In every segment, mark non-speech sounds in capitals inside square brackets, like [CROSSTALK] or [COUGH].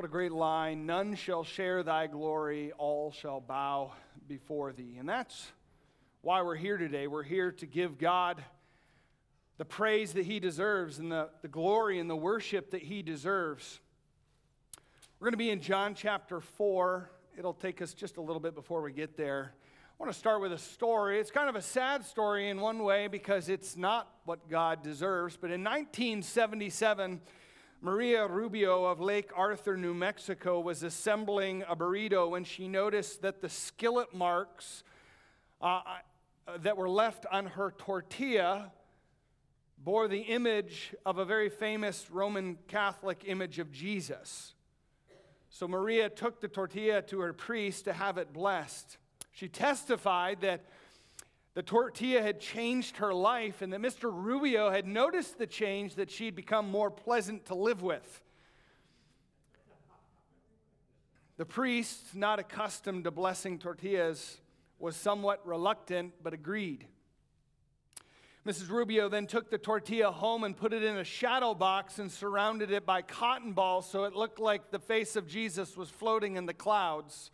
What a great line. None shall share thy glory, all shall bow before thee. And that's why we're here today. We're here to give God the praise that he deserves and the, the glory and the worship that he deserves. We're going to be in John chapter 4. It'll take us just a little bit before we get there. I want to start with a story. It's kind of a sad story in one way because it's not what God deserves. But in 1977, Maria Rubio of Lake Arthur, New Mexico, was assembling a burrito when she noticed that the skillet marks uh, uh, that were left on her tortilla bore the image of a very famous Roman Catholic image of Jesus. So Maria took the tortilla to her priest to have it blessed. She testified that the tortilla had changed her life and that Mr. Rubio had noticed the change that she'd become more pleasant to live with. The priest, not accustomed to blessing tortillas, was somewhat reluctant but agreed. Mrs. Rubio then took the tortilla home and put it in a shadow box and surrounded it by cotton balls so it looked like the face of Jesus was floating in the clouds.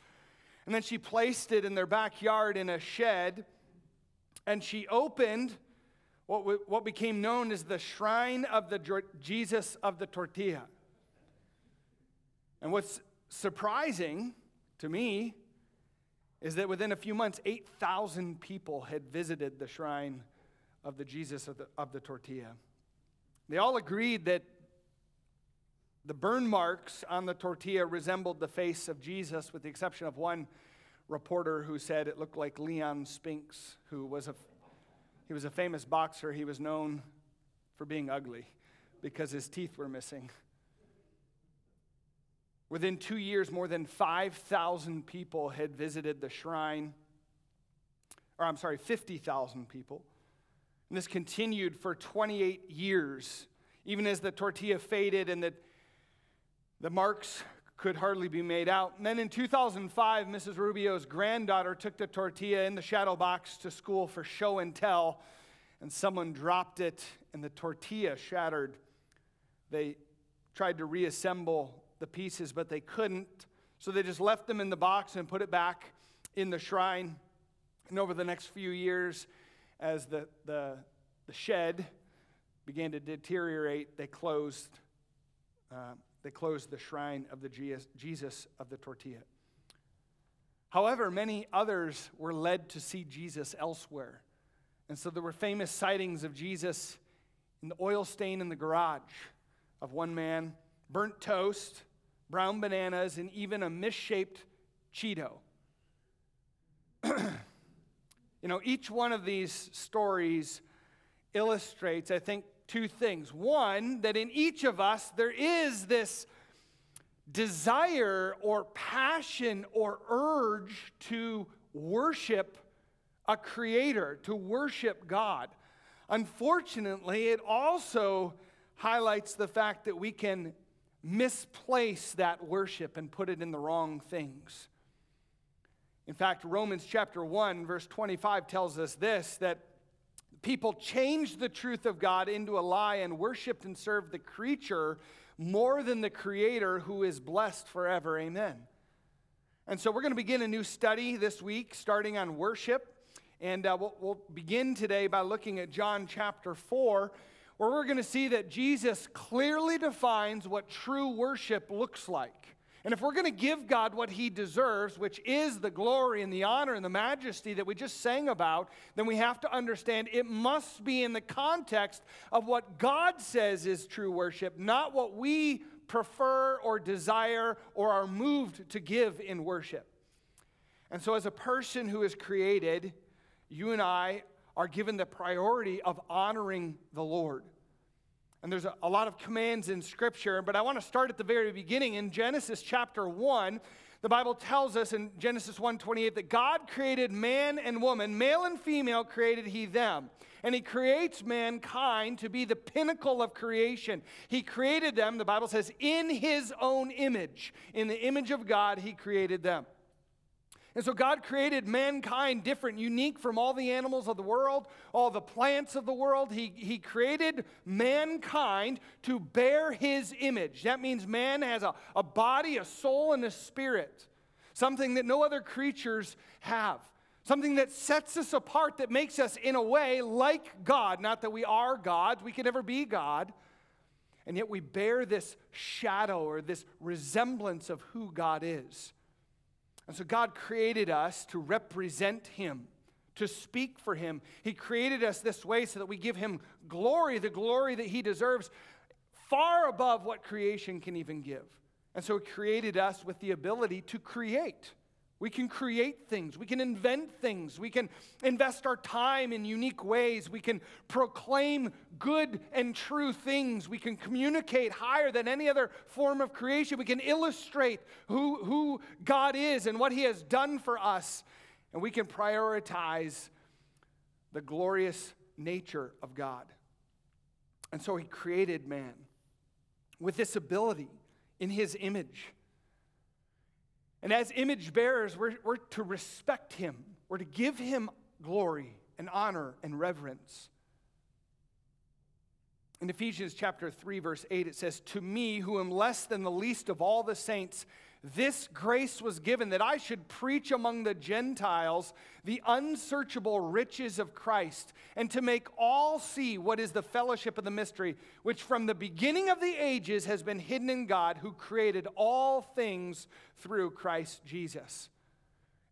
And then she placed it in their backyard in a shed and she opened what, what became known as the shrine of the Jesus of the tortilla. And what's surprising to me is that within a few months, 8,000 people had visited the shrine of the Jesus of the, of the tortilla. They all agreed that the burn marks on the tortilla resembled the face of Jesus, with the exception of one reporter who said it looked like Leon Spinks, who was a, he was a famous boxer. He was known for being ugly because his teeth were missing. Within two years, more than 5,000 people had visited the shrine, or I'm sorry, 50,000 people. And this continued for 28 years, even as the tortilla faded and the, the marks could hardly be made out. And then in 2005, Mrs. Rubio's granddaughter took the tortilla in the shadow box to school for show and tell, and someone dropped it, and the tortilla shattered. They tried to reassemble the pieces, but they couldn't. So they just left them in the box and put it back in the shrine. And over the next few years, as the, the, the shed began to deteriorate, they closed uh, they closed the shrine of the Jesus of the tortilla. However, many others were led to see Jesus elsewhere. And so there were famous sightings of Jesus in the oil stain in the garage of one man, burnt toast, brown bananas, and even a misshaped Cheeto. [CLEARS THROAT] you know, each one of these stories illustrates, I think, two things. One, that in each of us there is this desire or passion or urge to worship a creator, to worship God. Unfortunately, it also highlights the fact that we can misplace that worship and put it in the wrong things. In fact, Romans chapter 1, verse 25 tells us this that People changed the truth of God into a lie and worshiped and served the creature more than the creator who is blessed forever. Amen. And so we're going to begin a new study this week, starting on worship. And uh, we'll, we'll begin today by looking at John chapter 4, where we're going to see that Jesus clearly defines what true worship looks like. And if we're going to give God what he deserves, which is the glory and the honor and the majesty that we just sang about, then we have to understand it must be in the context of what God says is true worship, not what we prefer or desire or are moved to give in worship. And so, as a person who is created, you and I are given the priority of honoring the Lord. And there's a, lot of commands in Scripture, but I want to start at the very beginning. In Genesis chapter 1, the Bible tells us in Genesis 1:28 that God created man and woman, male and female created he them. And he creates mankind to be the pinnacle of creation. He created them, the Bible says, in his own image. In the image of God, he created them. And so God created mankind different, unique from all the animals of the world, all the plants of the world. He, he created mankind to bear his image. That means man has a, a body, a soul, and a spirit, something that no other creatures have. Something that sets us apart, that makes us, in a way, like God. Not that we are gods, we can never be God. And yet we bear this shadow or this resemblance of who God is. And so God created us to represent Him, to speak for Him. He created us this way so that we give Him glory, the glory that He deserves, far above what creation can even give. And so He created us with the ability to create. We can create things. We can invent things. We can invest our time in unique ways. We can proclaim good and true things. We can communicate higher than any other form of creation. We can illustrate who, who God is and what He has done for us. And we can prioritize the glorious nature of God. And so He created man with this ability in His image. And as image bearers, we're, we're to respect him, we're to give him glory and honor and reverence. In Ephesians chapter 3 verse 8 it says to me who am less than the least of all the saints this grace was given that I should preach among the Gentiles the unsearchable riches of Christ, and to make all see what is the fellowship of the mystery, which from the beginning of the ages has been hidden in God, who created all things through Christ Jesus.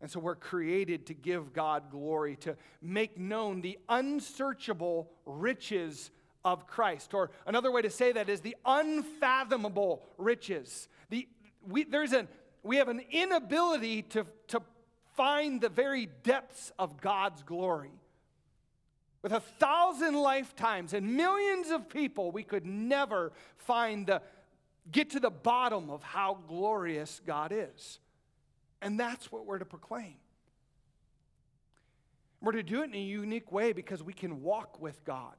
And so we're created to give God glory, to make known the unsearchable riches of Christ. Or another way to say that is the unfathomable riches, the we, there's an, we have an inability to, to find the very depths of God's glory. With a thousand lifetimes and millions of people, we could never find the, get to the bottom of how glorious God is. And that's what we're to proclaim. We're to do it in a unique way because we can walk with God.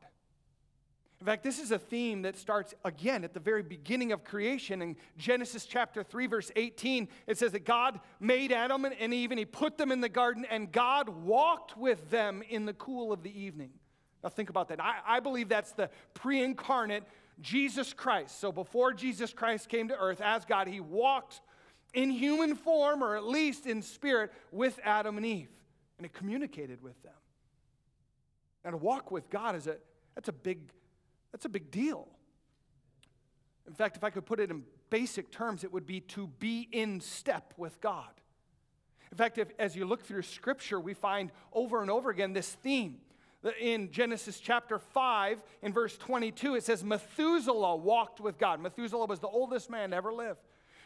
In fact, this is a theme that starts again at the very beginning of creation. In Genesis chapter 3, verse 18, it says that God made Adam and Eve and he put them in the garden, and God walked with them in the cool of the evening. Now, think about that. I, I believe that's the pre incarnate Jesus Christ. So, before Jesus Christ came to earth as God, he walked in human form, or at least in spirit, with Adam and Eve, and he communicated with them. And to walk with God is a that's a big that's a big deal. In fact, if I could put it in basic terms, it would be to be in step with God. In fact, if, as you look through Scripture, we find over and over again this theme. In Genesis chapter 5, in verse 22, it says, Methuselah walked with God. Methuselah was the oldest man to ever live.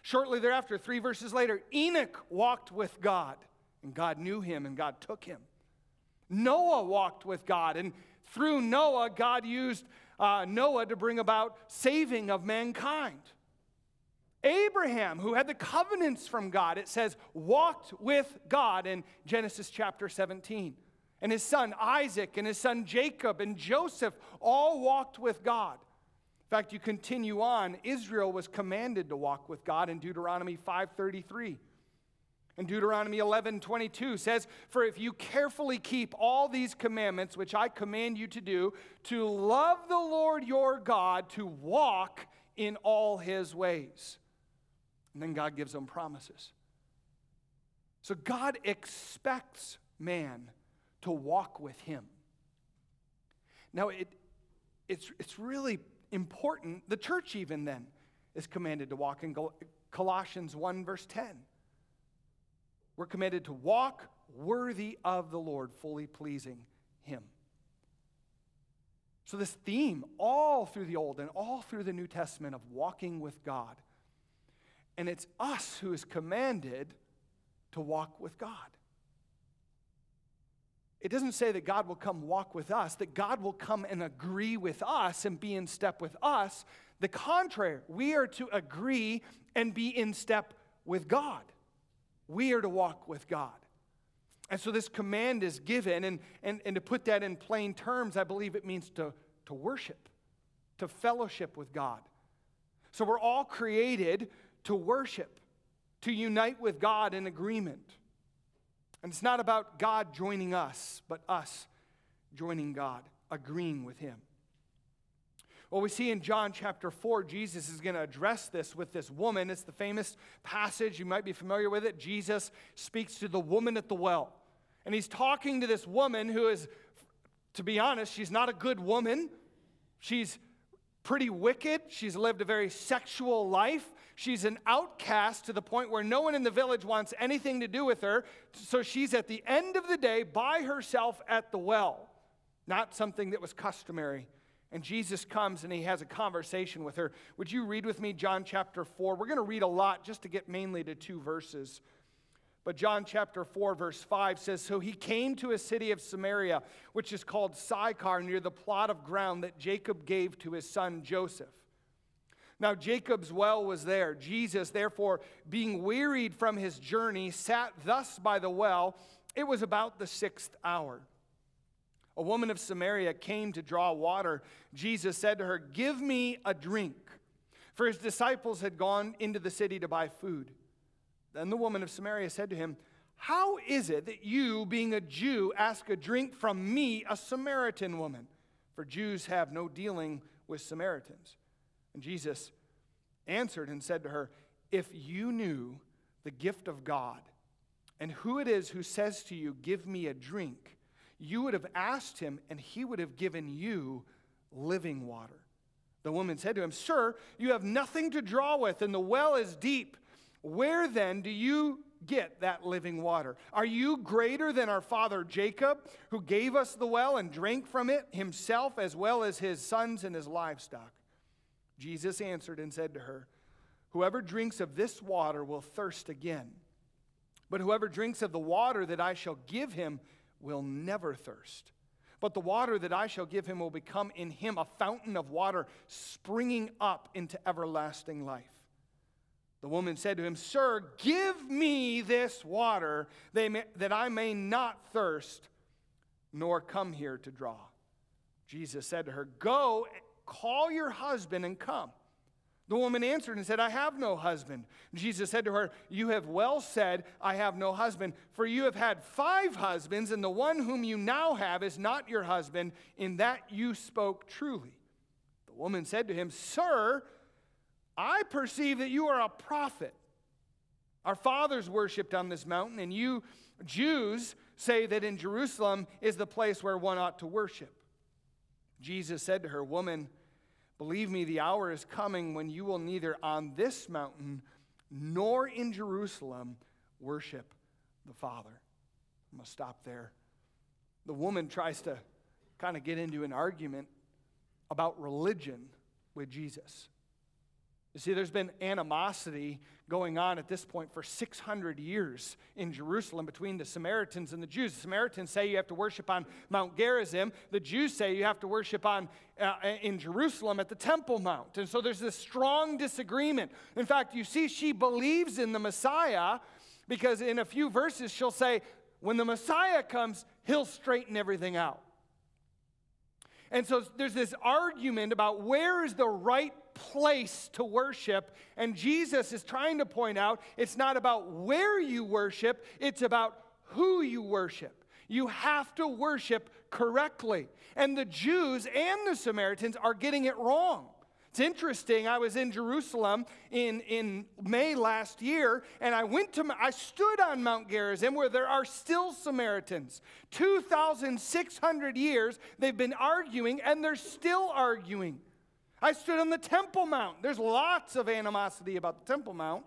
Shortly thereafter, three verses later, Enoch walked with God, and God knew him, and God took him. Noah walked with God, and through Noah, God used uh, Noah to bring about saving of mankind. Abraham, who had the covenants from God, it says, walked with God in Genesis chapter 17. And his son Isaac and his son Jacob and Joseph all walked with God. In fact, you continue on, Israel was commanded to walk with God in Deuteronomy 5:33. And Deuteronomy 11 22 says, For if you carefully keep all these commandments, which I command you to do, to love the Lord your God, to walk in all his ways. And then God gives them promises. So God expects man to walk with him. Now, it, it's, it's really important. The church, even then, is commanded to walk in Colossians 1, verse 10. We're commanded to walk worthy of the Lord, fully pleasing Him. So, this theme, all through the Old and all through the New Testament, of walking with God. And it's us who is commanded to walk with God. It doesn't say that God will come walk with us, that God will come and agree with us and be in step with us. The contrary, we are to agree and be in step with God. We are to walk with God. And so this command is given, and, and, and to put that in plain terms, I believe it means to, to worship, to fellowship with God. So we're all created to worship, to unite with God in agreement. And it's not about God joining us, but us joining God, agreeing with Him. Well, we see in John chapter 4, Jesus is going to address this with this woman. It's the famous passage. You might be familiar with it. Jesus speaks to the woman at the well. And he's talking to this woman who is, to be honest, she's not a good woman. She's pretty wicked. She's lived a very sexual life. She's an outcast to the point where no one in the village wants anything to do with her. So she's at the end of the day by herself at the well, not something that was customary and Jesus comes and he has a conversation with her. Would you read with me John chapter 4? We're going to read a lot just to get mainly to two verses. But John chapter 4, verse 5 says So he came to a city of Samaria, which is called Sychar, near the plot of ground that Jacob gave to his son Joseph. Now, Jacob's well was there. Jesus, therefore, being wearied from his journey, sat thus by the well. It was about the sixth hour. A woman of Samaria came to draw water. Jesus said to her, Give me a drink. For his disciples had gone into the city to buy food. Then the woman of Samaria said to him, How is it that you, being a Jew, ask a drink from me, a Samaritan woman? For Jews have no dealing with Samaritans. And Jesus answered and said to her, If you knew the gift of God, and who it is who says to you, Give me a drink, you would have asked him, and he would have given you living water. The woman said to him, Sir, you have nothing to draw with, and the well is deep. Where then do you get that living water? Are you greater than our father Jacob, who gave us the well and drank from it himself as well as his sons and his livestock? Jesus answered and said to her, Whoever drinks of this water will thirst again. But whoever drinks of the water that I shall give him will never thirst. But the water that I shall give him will become in him a fountain of water springing up into everlasting life. The woman said to him, Sir, give me this water that I may not thirst, nor come here to draw. Jesus said to her, Go, call your husband and come. The woman answered and said, I have no husband. Jesus said to her, You have well said, I have no husband, for you have had five husbands, and the one whom you now have is not your husband. In that you spoke truly. The woman said to him, Sir, I perceive that you are a prophet. Our fathers worshipped on this mountain, and you Jews say that in Jerusalem is the place where one ought to worship. Jesus said to her, Woman, Believe me, the hour is coming when you will neither on this mountain nor in Jerusalem worship the Father. I'm going to stop there. The woman tries to kind of get into an argument about religion with Jesus. You see, there's been animosity going on at this point for 600 years in Jerusalem between the Samaritans and the Jews. The Samaritans say you have to worship on Mount Gerizim. The Jews say you have to worship on uh, in Jerusalem at the Temple Mount. And so there's this strong disagreement. In fact, you see, she believes in the Messiah because in a few verses she'll say, when the Messiah comes, he'll straighten everything out. And so there's this argument about where is the right place to worship. And Jesus is trying to point out it's not about where you worship, it's about who you worship. You have to worship correctly. And the Jews and the Samaritans are getting it wrong. It's interesting. I was in Jerusalem in, in May last year, and I went to I stood on Mount Gerizim where there are still Samaritans. 2,600 years they've been arguing, and they're still arguing. I stood on the Temple Mount. There's lots of animosity about the Temple Mount.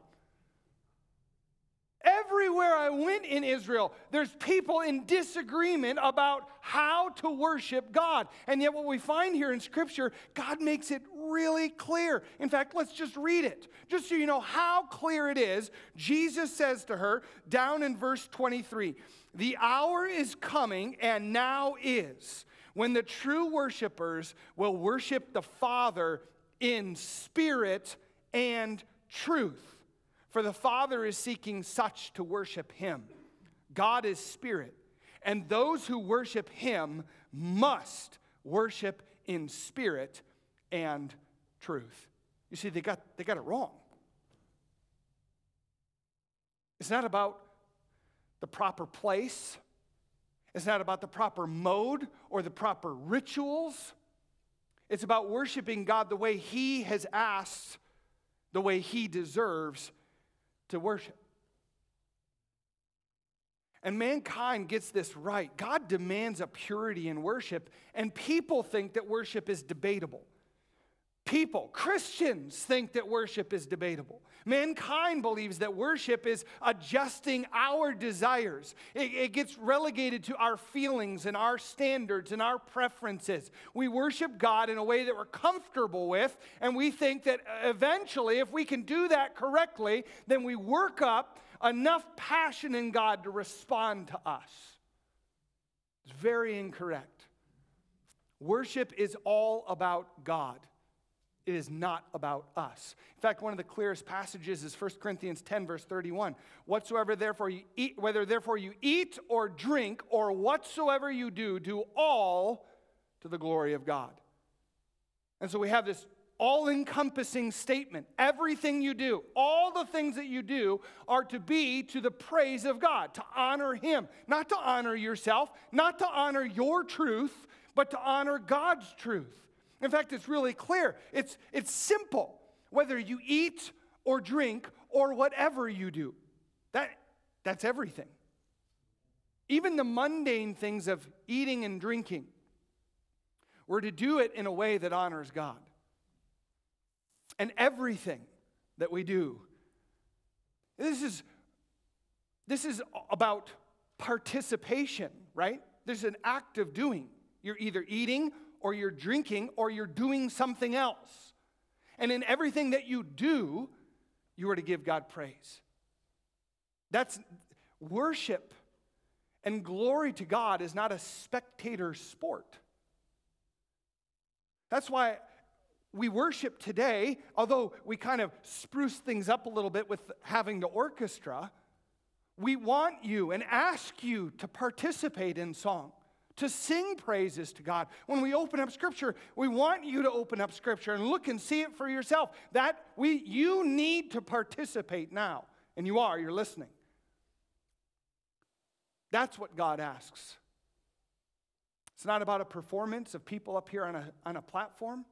Everywhere I went in Israel, there's people in disagreement about how to worship God. And yet, what we find here in Scripture, God makes it really clear. In fact, let's just read it. Just so you know how clear it is, Jesus says to her, down in verse 23, The hour is coming, and now is when the true worshipers will worship the Father in spirit and truth. For the Father is seeking such to worship him. God is spirit, and those who worship him must worship in spirit and truth. You see, they got, they got it wrong. It's not about the proper place. It's not about the proper mode or the proper rituals. It's about worshiping God the way He has asked, the way He deserves to worship. And mankind gets this right. God demands a purity in worship, and people think that worship is debatable. People, Christians, think that worship is debatable. Mankind believes that worship is adjusting our desires. It, it, gets relegated to our feelings and our standards and our preferences. We worship God in a way that we're comfortable with, and we think that eventually, if we can do that correctly, then we work up enough passion in God to respond to us. It's very incorrect. Worship is all about God. It is not about us. In fact, one of the clearest passages is 1 Corinthians 10, verse 31. Whatsoever therefore you eat, whether therefore you eat or drink or whatsoever you do, do all to the glory of God. And so we have this all encompassing statement. Everything you do, all the things that you do are to be to the praise of God, to honor Him, not to honor yourself, not to honor your truth, but to honor God's truth. In fact, it's really clear. It's, it's simple. Whether you eat or drink or whatever you do, that, that's everything. Even the mundane things of eating and drinking, we're to do it in a way that honors God. And everything that we do, this is, this is about participation, right? There's an act of doing. You're either eating or you're drinking or you're doing something else. And in everything that you do, you are to give God praise. That's worship and glory to God is not a spectator sport. That's why we worship today, although we kind of spruce things up a little bit with having the orchestra, we want you and ask you to participate in song to sing praises to God. When we open up scripture, we want you to open up scripture and look and see it for yourself. That we you need to participate now. And you are, you're listening. That's what God asks. It's not about a performance of people up here on a, on a platform.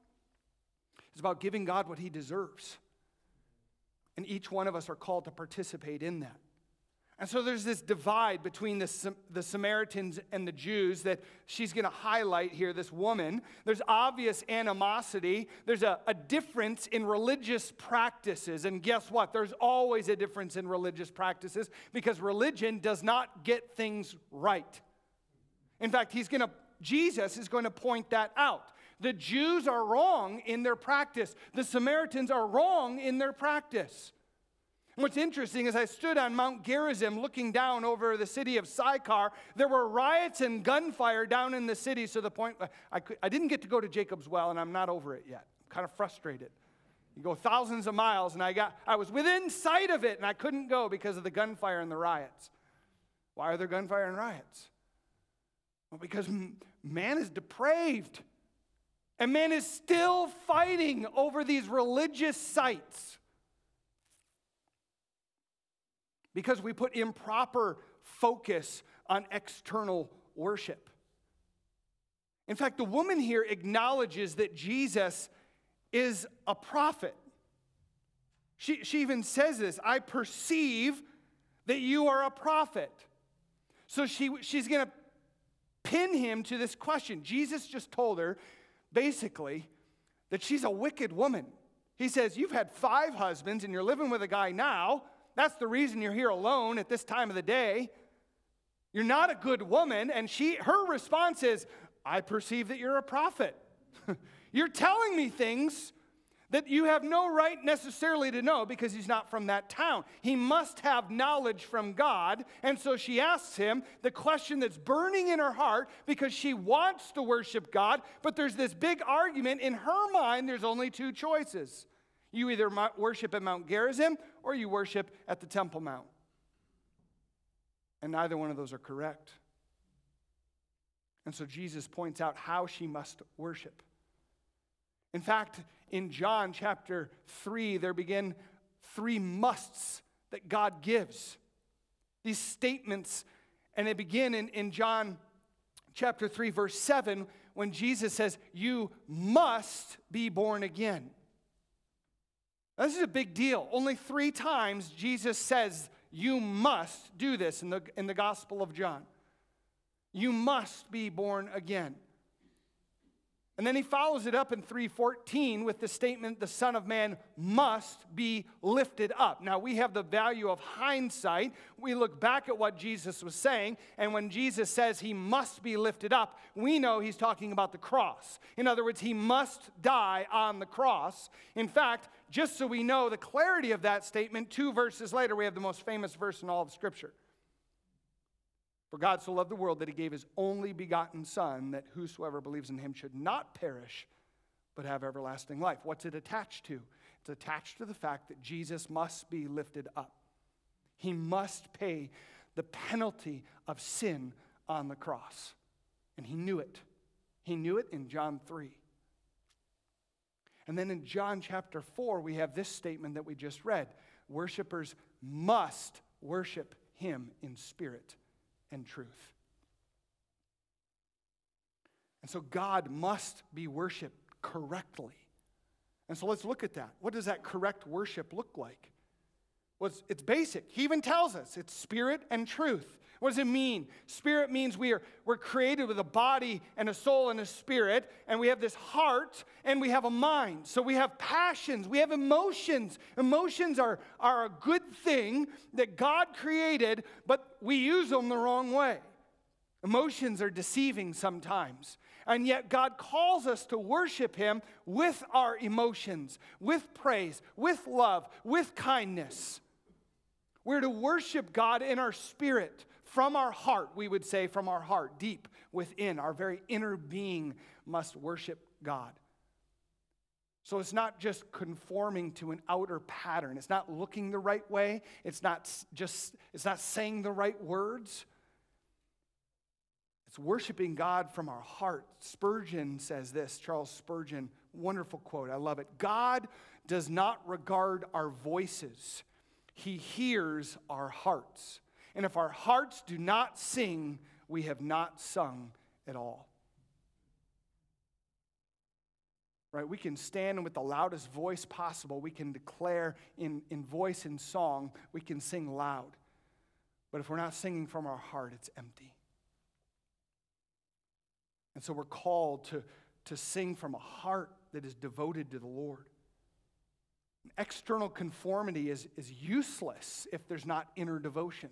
It's about giving God what he deserves. And each one of us are called to participate in that. And so there's this divide between the, the Samaritans and the Jews that she's going to highlight here, this woman. There's obvious animosity. There's a, a difference in religious practices. And guess what? There's always a difference in religious practices because religion does not get things right. In fact, he's going to, Jesus is going to point that out. The Jews are wrong in their practice, the Samaritans are wrong in their practice. What's interesting is I stood on Mount Gerizim looking down over the city of Sychar. There were riots and gunfire down in the city to the point I, could, I didn't get to go to Jacob's Well, and I'm not over it yet. I'm kind of frustrated. You go thousands of miles, and I, got, I was within sight of it, and I couldn't go because of the gunfire and the riots. Why are there gunfire and riots? Well, because man is depraved. And man is still fighting over these religious sites. Because we put improper focus on external worship. In fact, the woman here acknowledges that Jesus is a prophet. She, she even says this I perceive that you are a prophet. So she, she's going to pin him to this question. Jesus just told her, basically, that she's a wicked woman. He says, You've had five husbands and you're living with a guy now that's the reason you're here alone at this time of the day. You're not a good woman. And she, her response is, I perceive that you're a prophet. [LAUGHS] you're telling me things that you have no right necessarily to know because he's not from that town. He must have knowledge from God. And so she asks him the question that's burning in her heart because she wants to worship God, but there's this big argument. In her mind, there's only two choices you either worship at Mount Gerizim or you worship at the Temple Mount. And neither one of those are correct. And so Jesus points out how she must worship. In fact, in John chapter 3, there begin three musts that God gives. These statements, and they begin in, in John chapter 3, verse 7, when Jesus says, You must be born again. This is a big deal. Only three times Jesus says, You must do this in the, in the Gospel of John. You must be born again. And then he follows it up in 314 with the statement, the Son of Man must be lifted up. Now, we have the value of hindsight. We look back at what Jesus was saying, and when Jesus says he must be lifted up, we know he's talking about the cross. In other words, he must die on the cross. In fact, just so we know the clarity of that statement, two verses later, we have the most famous verse in all of Scripture. For God so loved the world that he gave his only begotten Son, that whosoever believes in him should not perish, but have everlasting life. What's it attached to? It's attached to the fact that Jesus must be lifted up. He must pay the penalty of sin on the cross. And he knew it. He knew it in John 3. And then in John chapter 4, we have this statement that we just read Worshippers must worship him in spirit and truth. And so God must be worshiped correctly. And so let's look at that. What does that correct worship look like? It's, it's basic. He even tells us it's spirit and truth. What does it mean? Spirit means we are we're created with a body and a soul and a spirit, and we have this heart and we have a mind. So we have passions, we have emotions. Emotions are, are a good thing that God created, but we use them the wrong way. Emotions are deceiving sometimes. And yet, God calls us to worship Him with our emotions, with praise, with love, with kindness. We're to worship God in our spirit from our heart, we would say, from our heart, deep within, our very inner being must worship God. So it's not just conforming to an outer pattern. It's not looking the right way. It's not just it's not saying the right words. It's worshiping God from our heart. Spurgeon says this, Charles Spurgeon, wonderful quote. I love it. God does not regard our voices. He hears our hearts. And if our hearts do not sing, we have not sung at all. Right? We can stand with the loudest voice possible. We can declare in, in voice and song. We can sing loud. But if we're not singing from our heart, it's empty. And so we're called to, to sing from a heart that is devoted to the Lord. External conformity is, is useless if there's not inner devotion.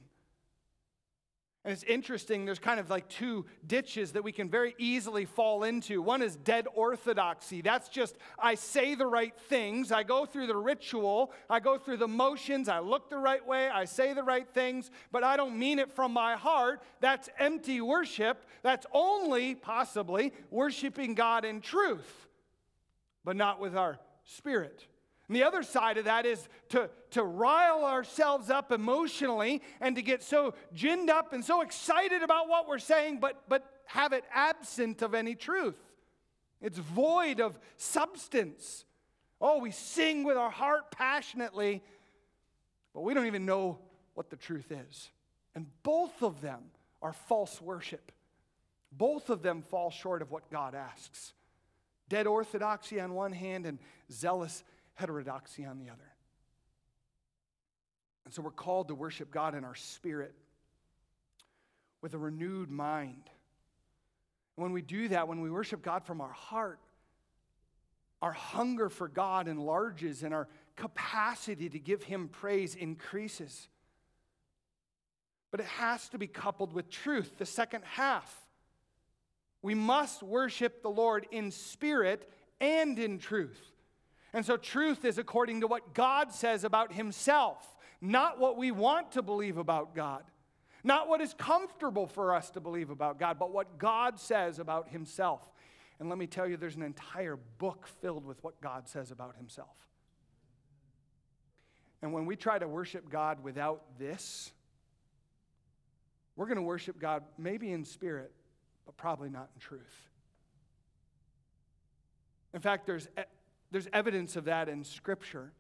And it's interesting, there's kind of like two ditches that we can very easily fall into. One is dead orthodoxy. That's just, I say the right things, I go through the ritual, I go through the motions, I look the right way, I say the right things, but I don't mean it from my heart. That's empty worship. That's only, possibly, worshiping God in truth, but not with our spirit. And the other side of that is to, to rile ourselves up emotionally and to get so ginned up and so excited about what we're saying, but, but have it absent of any truth. It's void of substance. Oh, we sing with our heart passionately, but we don't even know what the truth is. And both of them are false worship. Both of them fall short of what God asks. Dead orthodoxy on one hand and zealous heterodoxy on the other. And so we're called to worship God in our spirit with a renewed mind. And when we do that, when we worship God from our heart, our hunger for God enlarges and our capacity to give Him praise increases. But it has to be coupled with truth, the second half. We must worship the Lord in spirit and in truth. And so, truth is according to what God says about Himself, not what we want to believe about God, not what is comfortable for us to believe about God, but what God says about Himself. And let me tell you, there's an entire book filled with what God says about Himself. And when we try to worship God without this, we're going to worship God maybe in spirit, but probably not in truth. In fact, there's there's evidence of that in Scripture.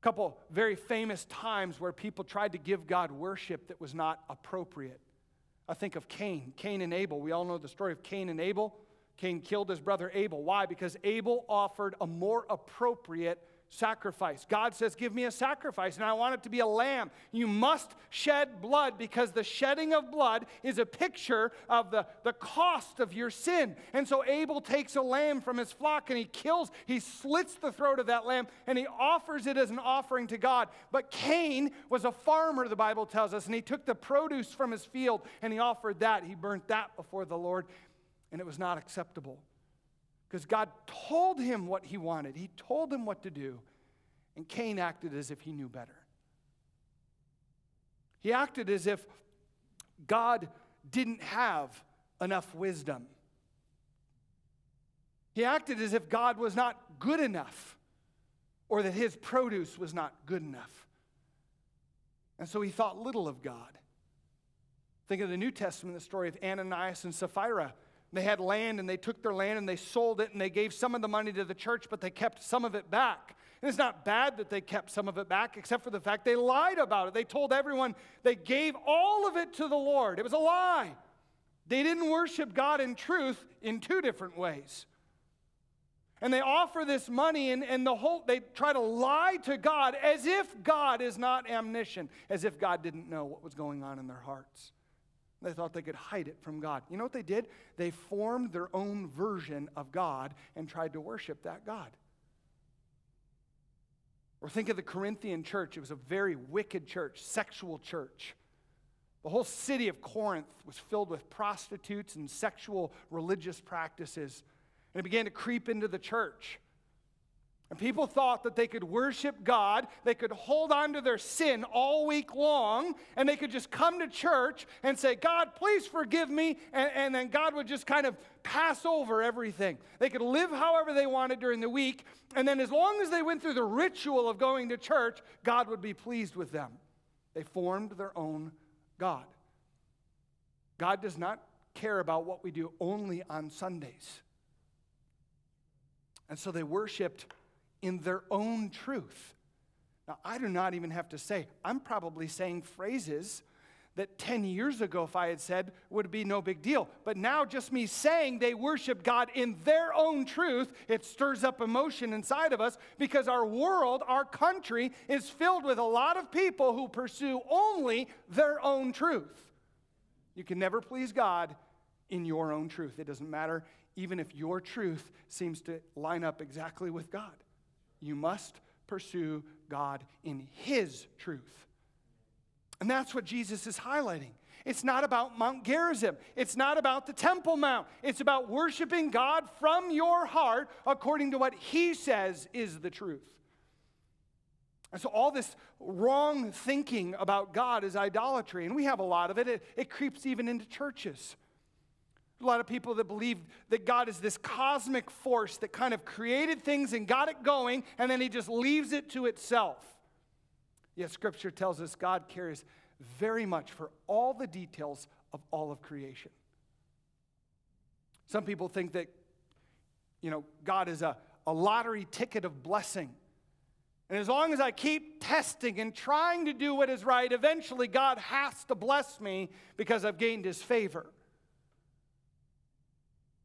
A couple very famous times where people tried to give God worship that was not appropriate. I think of Cain, Cain and Abel. We all know the story of Cain and Abel. Cain killed his brother Abel. Why? Because Abel offered a more appropriate sacrifice. God says, Give me a sacrifice, and I want it to be a lamb. You must shed blood because the shedding of blood is a picture of the, the cost of your sin. And so Abel takes a lamb from his flock and he kills, he slits the throat of that lamb, and he offers it as an offering to God. But Cain was a farmer, the Bible tells us, and he took the produce from his field and he offered that. He burnt that before the Lord, and it was not acceptable. Because God told him what he wanted, he told him what to do. And Cain acted as if he knew better. He acted as if God didn't have enough wisdom. He acted as if God was not good enough or that his produce was not good enough. And so he thought little of God. Think of the New Testament, the story of Ananias and Sapphira. They had land and they took their land and they sold it and they gave some of the money to the church, but they kept some of it back. And it's not bad that they kept some of it back, except for the fact they lied about it. They told everyone they gave all of it to the Lord. It was a lie. They didn't worship God in truth in two different ways. And they offer this money and, and the whole they try to lie to God as if God is not omniscient, as if God didn't know what was going on in their hearts. They thought they could hide it from God. You know what they did? They formed their own version of God and tried to worship that God. Or think of the Corinthian church. It was a very wicked church, sexual church. The whole city of Corinth was filled with prostitutes and sexual religious practices. And it began to creep into the church. And people thought that they could worship God, they could hold on to their sin all week long, and they could just come to church and say, God, please forgive me. And, and, then God would just kind of pass over everything. They could live however they wanted during the week, and then as long as they went through the ritual of going to church, God would be pleased with them. They formed their own God. God does not care about what we do only on Sundays. And so they worshiped in their own truth. Now, I do not even have to say, I'm probably saying phrases that 10 years ago, if I had said, would be no big deal. But now, just me saying they worship God in their own truth, it stirs up emotion inside of us because our world, our country, is filled with a lot of people who pursue only their own truth. You can never please God in your own truth. It doesn't matter, even if your truth seems to line up exactly with God. You must pursue God in His truth. And that's what Jesus is highlighting. It's not about Mount Gerizim. It's not about the Temple Mount. It's about worshiping God from your heart according to what He says is the truth. And so, all this wrong thinking about God is idolatry, and we have a lot of it. It, it creeps even into churches. A lot of people that believe that God is this cosmic force that kind of created things and got it going, and then he just leaves it to itself. Yet scripture tells us God cares very much for all the details of all of creation. Some people think that, you know, God is a, a lottery ticket of blessing. And as long as I keep testing and trying to do what is right, eventually God has to bless me because I've gained his favor.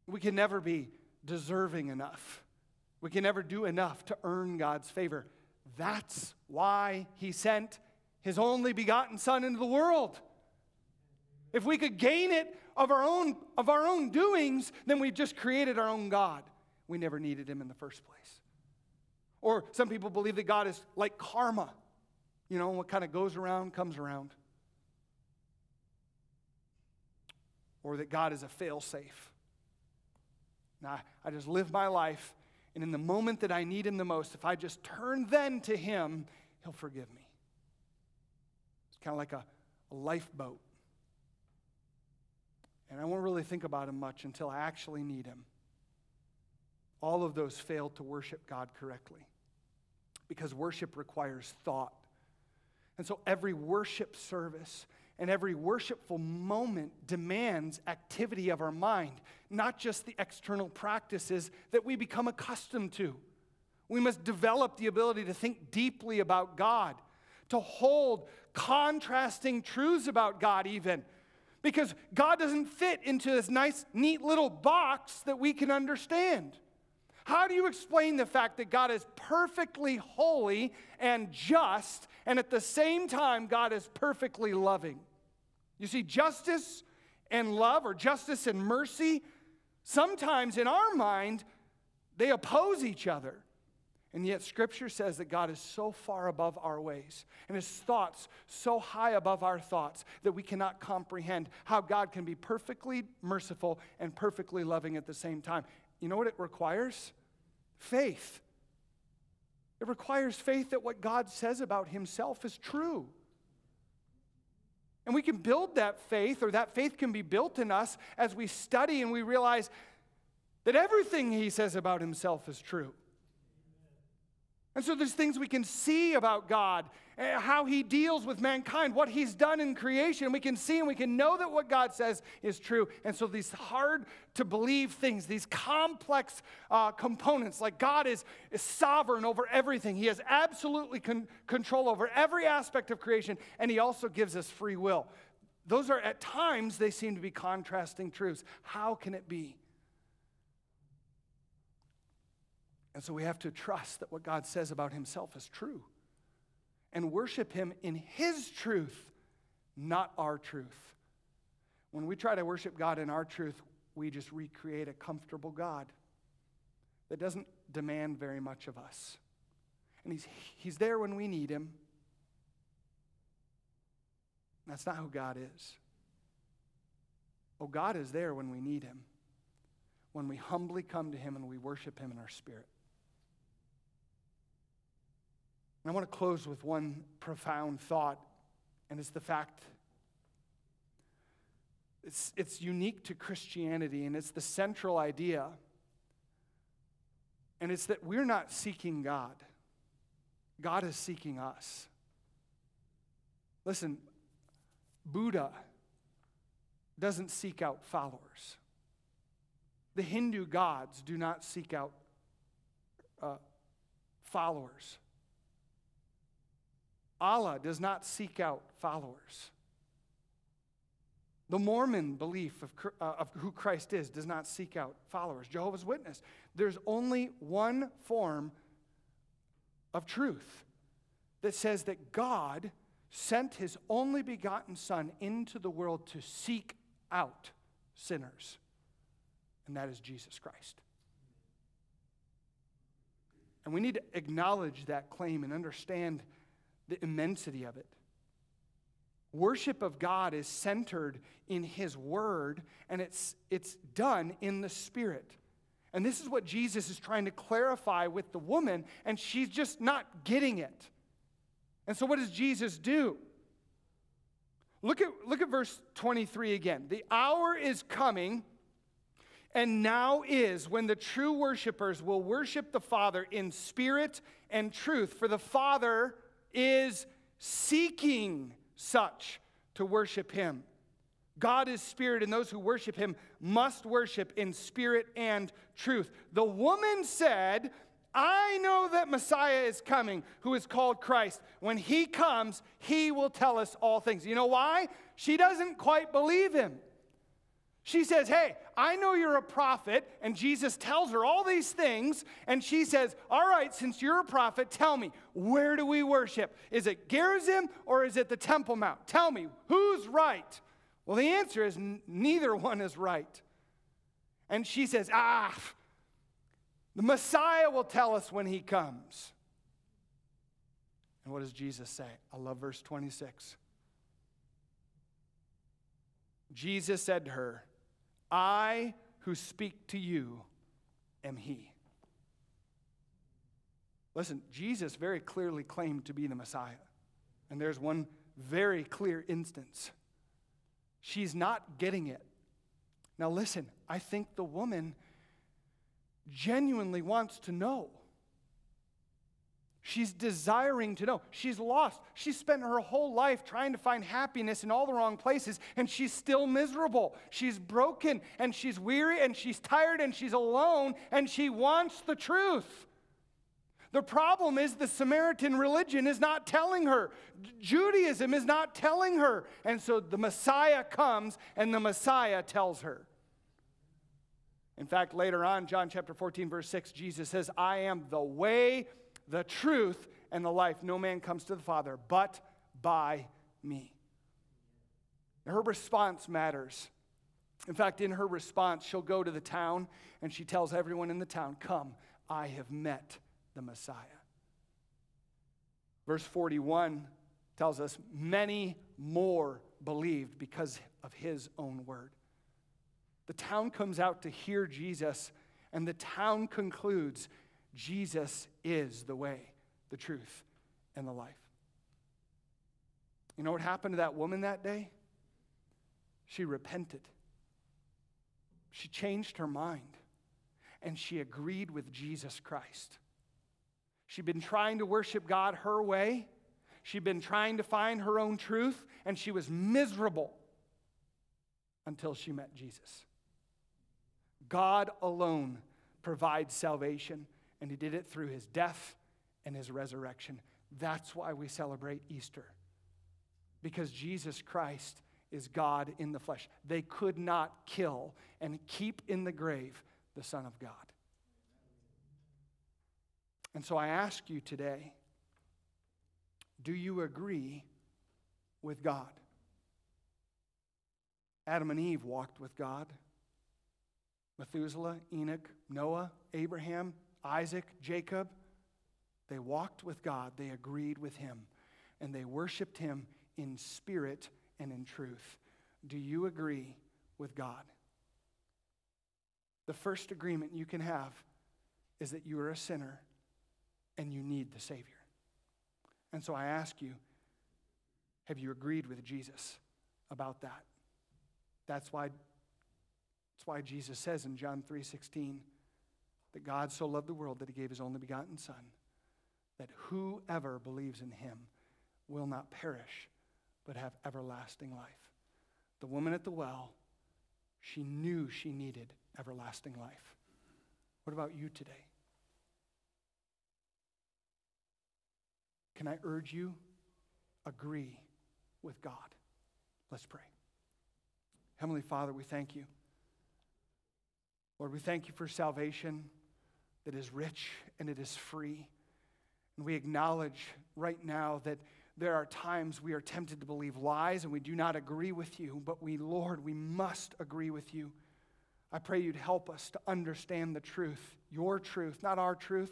We can never be deserving enough. We can never do enough to earn God's favor. That's why He sent His only begotten Son into the world. If we could gain it of our own, of our own doings, then we've just created our own God. We never needed Him in the first place. Or some people believe that God is like karma. You know, what kind of goes around comes around. Or that God is a fail Now, I just live my life, and in the moment that I need Him the most, if I just turn then to Him, He'll forgive me. It's kind of like a, a lifeboat. And I won't really think about Him much until I actually need Him. All of those fail to worship God correctly because worship requires thought. And so every worship service and every worshipful moment demands activity of our mind, not just the external practices that we become accustomed to. We must develop the ability to think deeply about God, to hold contrasting truths about God, even. Because God doesn't fit into this nice, neat little box that we can understand. How do you explain the fact that God is perfectly holy and just, and at the same time, God is perfectly loving? You see, justice and love, or justice and mercy, sometimes in our mind, they oppose each other. And yet, Scripture says that God is so far above our ways and His thoughts so high above our thoughts that we cannot comprehend how God can be perfectly merciful and perfectly loving at the same time. You know what it requires? Faith. It requires faith that what God says about Himself is true. And we can build that faith, or that faith can be built in us as we study and we realize that everything He says about Himself is true. And so there's things we can see about God, eh, how He deals with mankind, what He's done in creation. We can see and we can know that what God says is true. And so these hard to believe things, these complex uh, components, like God is, is, sovereign over everything, He has absolutely con- control over every aspect of creation, and He also gives us free will. Those are at times, they seem to be contrasting truths. How can it be? And so we have to trust that what God says about himself is true and worship him in his truth, not our truth. When we try to worship God in our truth, we just recreate a comfortable God that doesn't demand very much of us. And he's, he's there when we need him. That's not who God is. Oh, God is there when we need him, when we humbly come to him and we worship him in our spirit. And I want to close with one profound thought, and it's the fact it's, it's unique to Christianity, and it's the central idea. And it's that we're not seeking God, God is seeking us. Listen, Buddha doesn't seek out followers. The Hindu gods do not seek out uh, followers. Allah does not seek out followers. The Mormon belief of, uh, of, who Christ is does not seek out followers. Jehovah's Witness, there's only one form of truth that says that God sent his only begotten Son into the world to seek out sinners, and that is Jesus Christ. And we need to acknowledge that claim and understand the immensity of it. Worship of God is centered in His Word, and it's, it's done in the Spirit. And this is what Jesus is trying to clarify with the woman, and she's just not getting it. And so, what does Jesus do? Look at, look at verse 23 again. The hour is coming, and now is when the true worshipers will worship the Father in spirit and truth. For the Father is seeking such to worship him. God is spirit, and those who worship him must worship in spirit and truth. The woman said, I know that Messiah is coming, who is called Christ. When he comes, he will tell us all things. You know why? She doesn't quite believe him. She says, Hey, I know you're a prophet. And Jesus tells her all these things. And she says, All right, since you're a prophet, tell me, where do we worship? Is it Gerizim or is it the Temple Mount? Tell me, who's right? Well, the answer is neither one is right. And she says, Ah, the Messiah will tell us when he comes. And what does Jesus say? I love verse 26. Jesus said to her, I who speak to you am He. Listen, Jesus very clearly claimed to be the Messiah. And there's one very clear instance. She's not getting it. Now, listen, I think the woman genuinely wants to know. She's desiring to know. She's lost. She's spent her whole life trying to find happiness in all the wrong places, and she's still miserable. She's broken, and she's weary, and she's tired, and she's alone, and she wants the truth. The problem is the Samaritan religion is not telling her. Judaism is not telling her. And so the Messiah comes and the Messiah tells her. In fact, later on, John chapter 14, verse 6, Jesus says, I am the way, the truth, and the life. No man comes to the Father but by me. Her response matters. In fact, in her response, she'll go to the town and she tells everyone in the town, Come, I have met the Messiah. Verse 41 tells us, Many more believed because of his own word. The town comes out to hear Jesus, and the town concludes Jesus is the way, the truth, and the life. You know what happened to that woman that day? She repented. She changed her mind and she agreed with Jesus Christ. She'd been trying to worship God her way. She'd been trying to find her own truth, and she was miserable until she met Jesus. God alone provides salvation, and He did it through His death and His resurrection. That's why we celebrate Easter, because Jesus Christ is God in the flesh. They could not kill and keep in the grave the Son of God. And so I ask you today do you agree with God? Adam and Eve walked with God. Methuselah, Enoch, Noah, Abraham, Isaac, Jacob, they walked with God, they agreed with Him, and they worshiped Him in spirit and in truth. Do you agree with God? The first agreement you can have is that you are a sinner and you need the Savior. And so I ask you, have you agreed with Jesus about that? That's why, that's why Jesus says in John 3:16 that God so loved the world that he gave his only begotten Son, that whoever believes in him will not perish, but have everlasting life. The woman at the well, she knew she needed everlasting life. What about you today? Can I urge you? Agree with God. Let's pray. Heavenly Father, we thank you. Lord, we thank you for salvation that is rich and it is free. And we acknowledge right now that there are times we are tempted to believe lies and we do not agree with you, but we, Lord, we must agree with you. I pray you'd help us to understand the truth, your truth, not our truth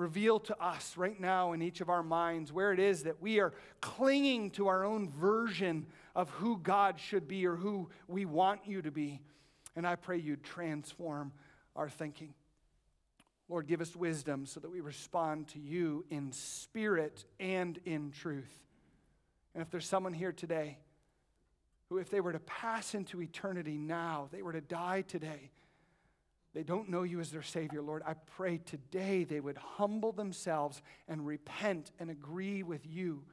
reveal to us right now in each of our minds where it is that we are clinging to our own version of who God should be or who we want you to be. And I pray you'd transform our thinking. Lord, give us wisdom so that we respond to you in spirit and in truth. And if there's someone here today who, if they were to pass into eternity now, they were to die today, they don't know you as their Savior, Lord. I pray today they would humble themselves and repent and agree with you.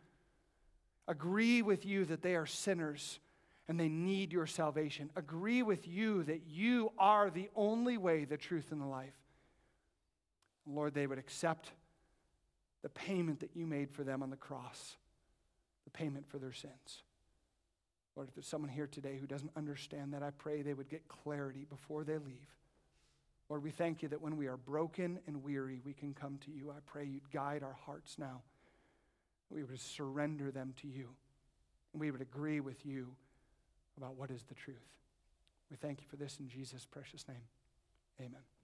Agree with you that they are sinners and they need your salvation. Agree with you that you are the only way, the truth, and the life. Lord, they would accept the payment that you made for them on the cross, the payment for their sins. Lord, if there's someone here today who doesn't understand that, I pray they would get clarity before they leave. Lord, we thank you that when we are broken and weary, we can come to you. I pray you'd guide our hearts now. We would surrender them to you. And we would agree with you about what is the truth. We thank you for this in Jesus' precious name. Amen.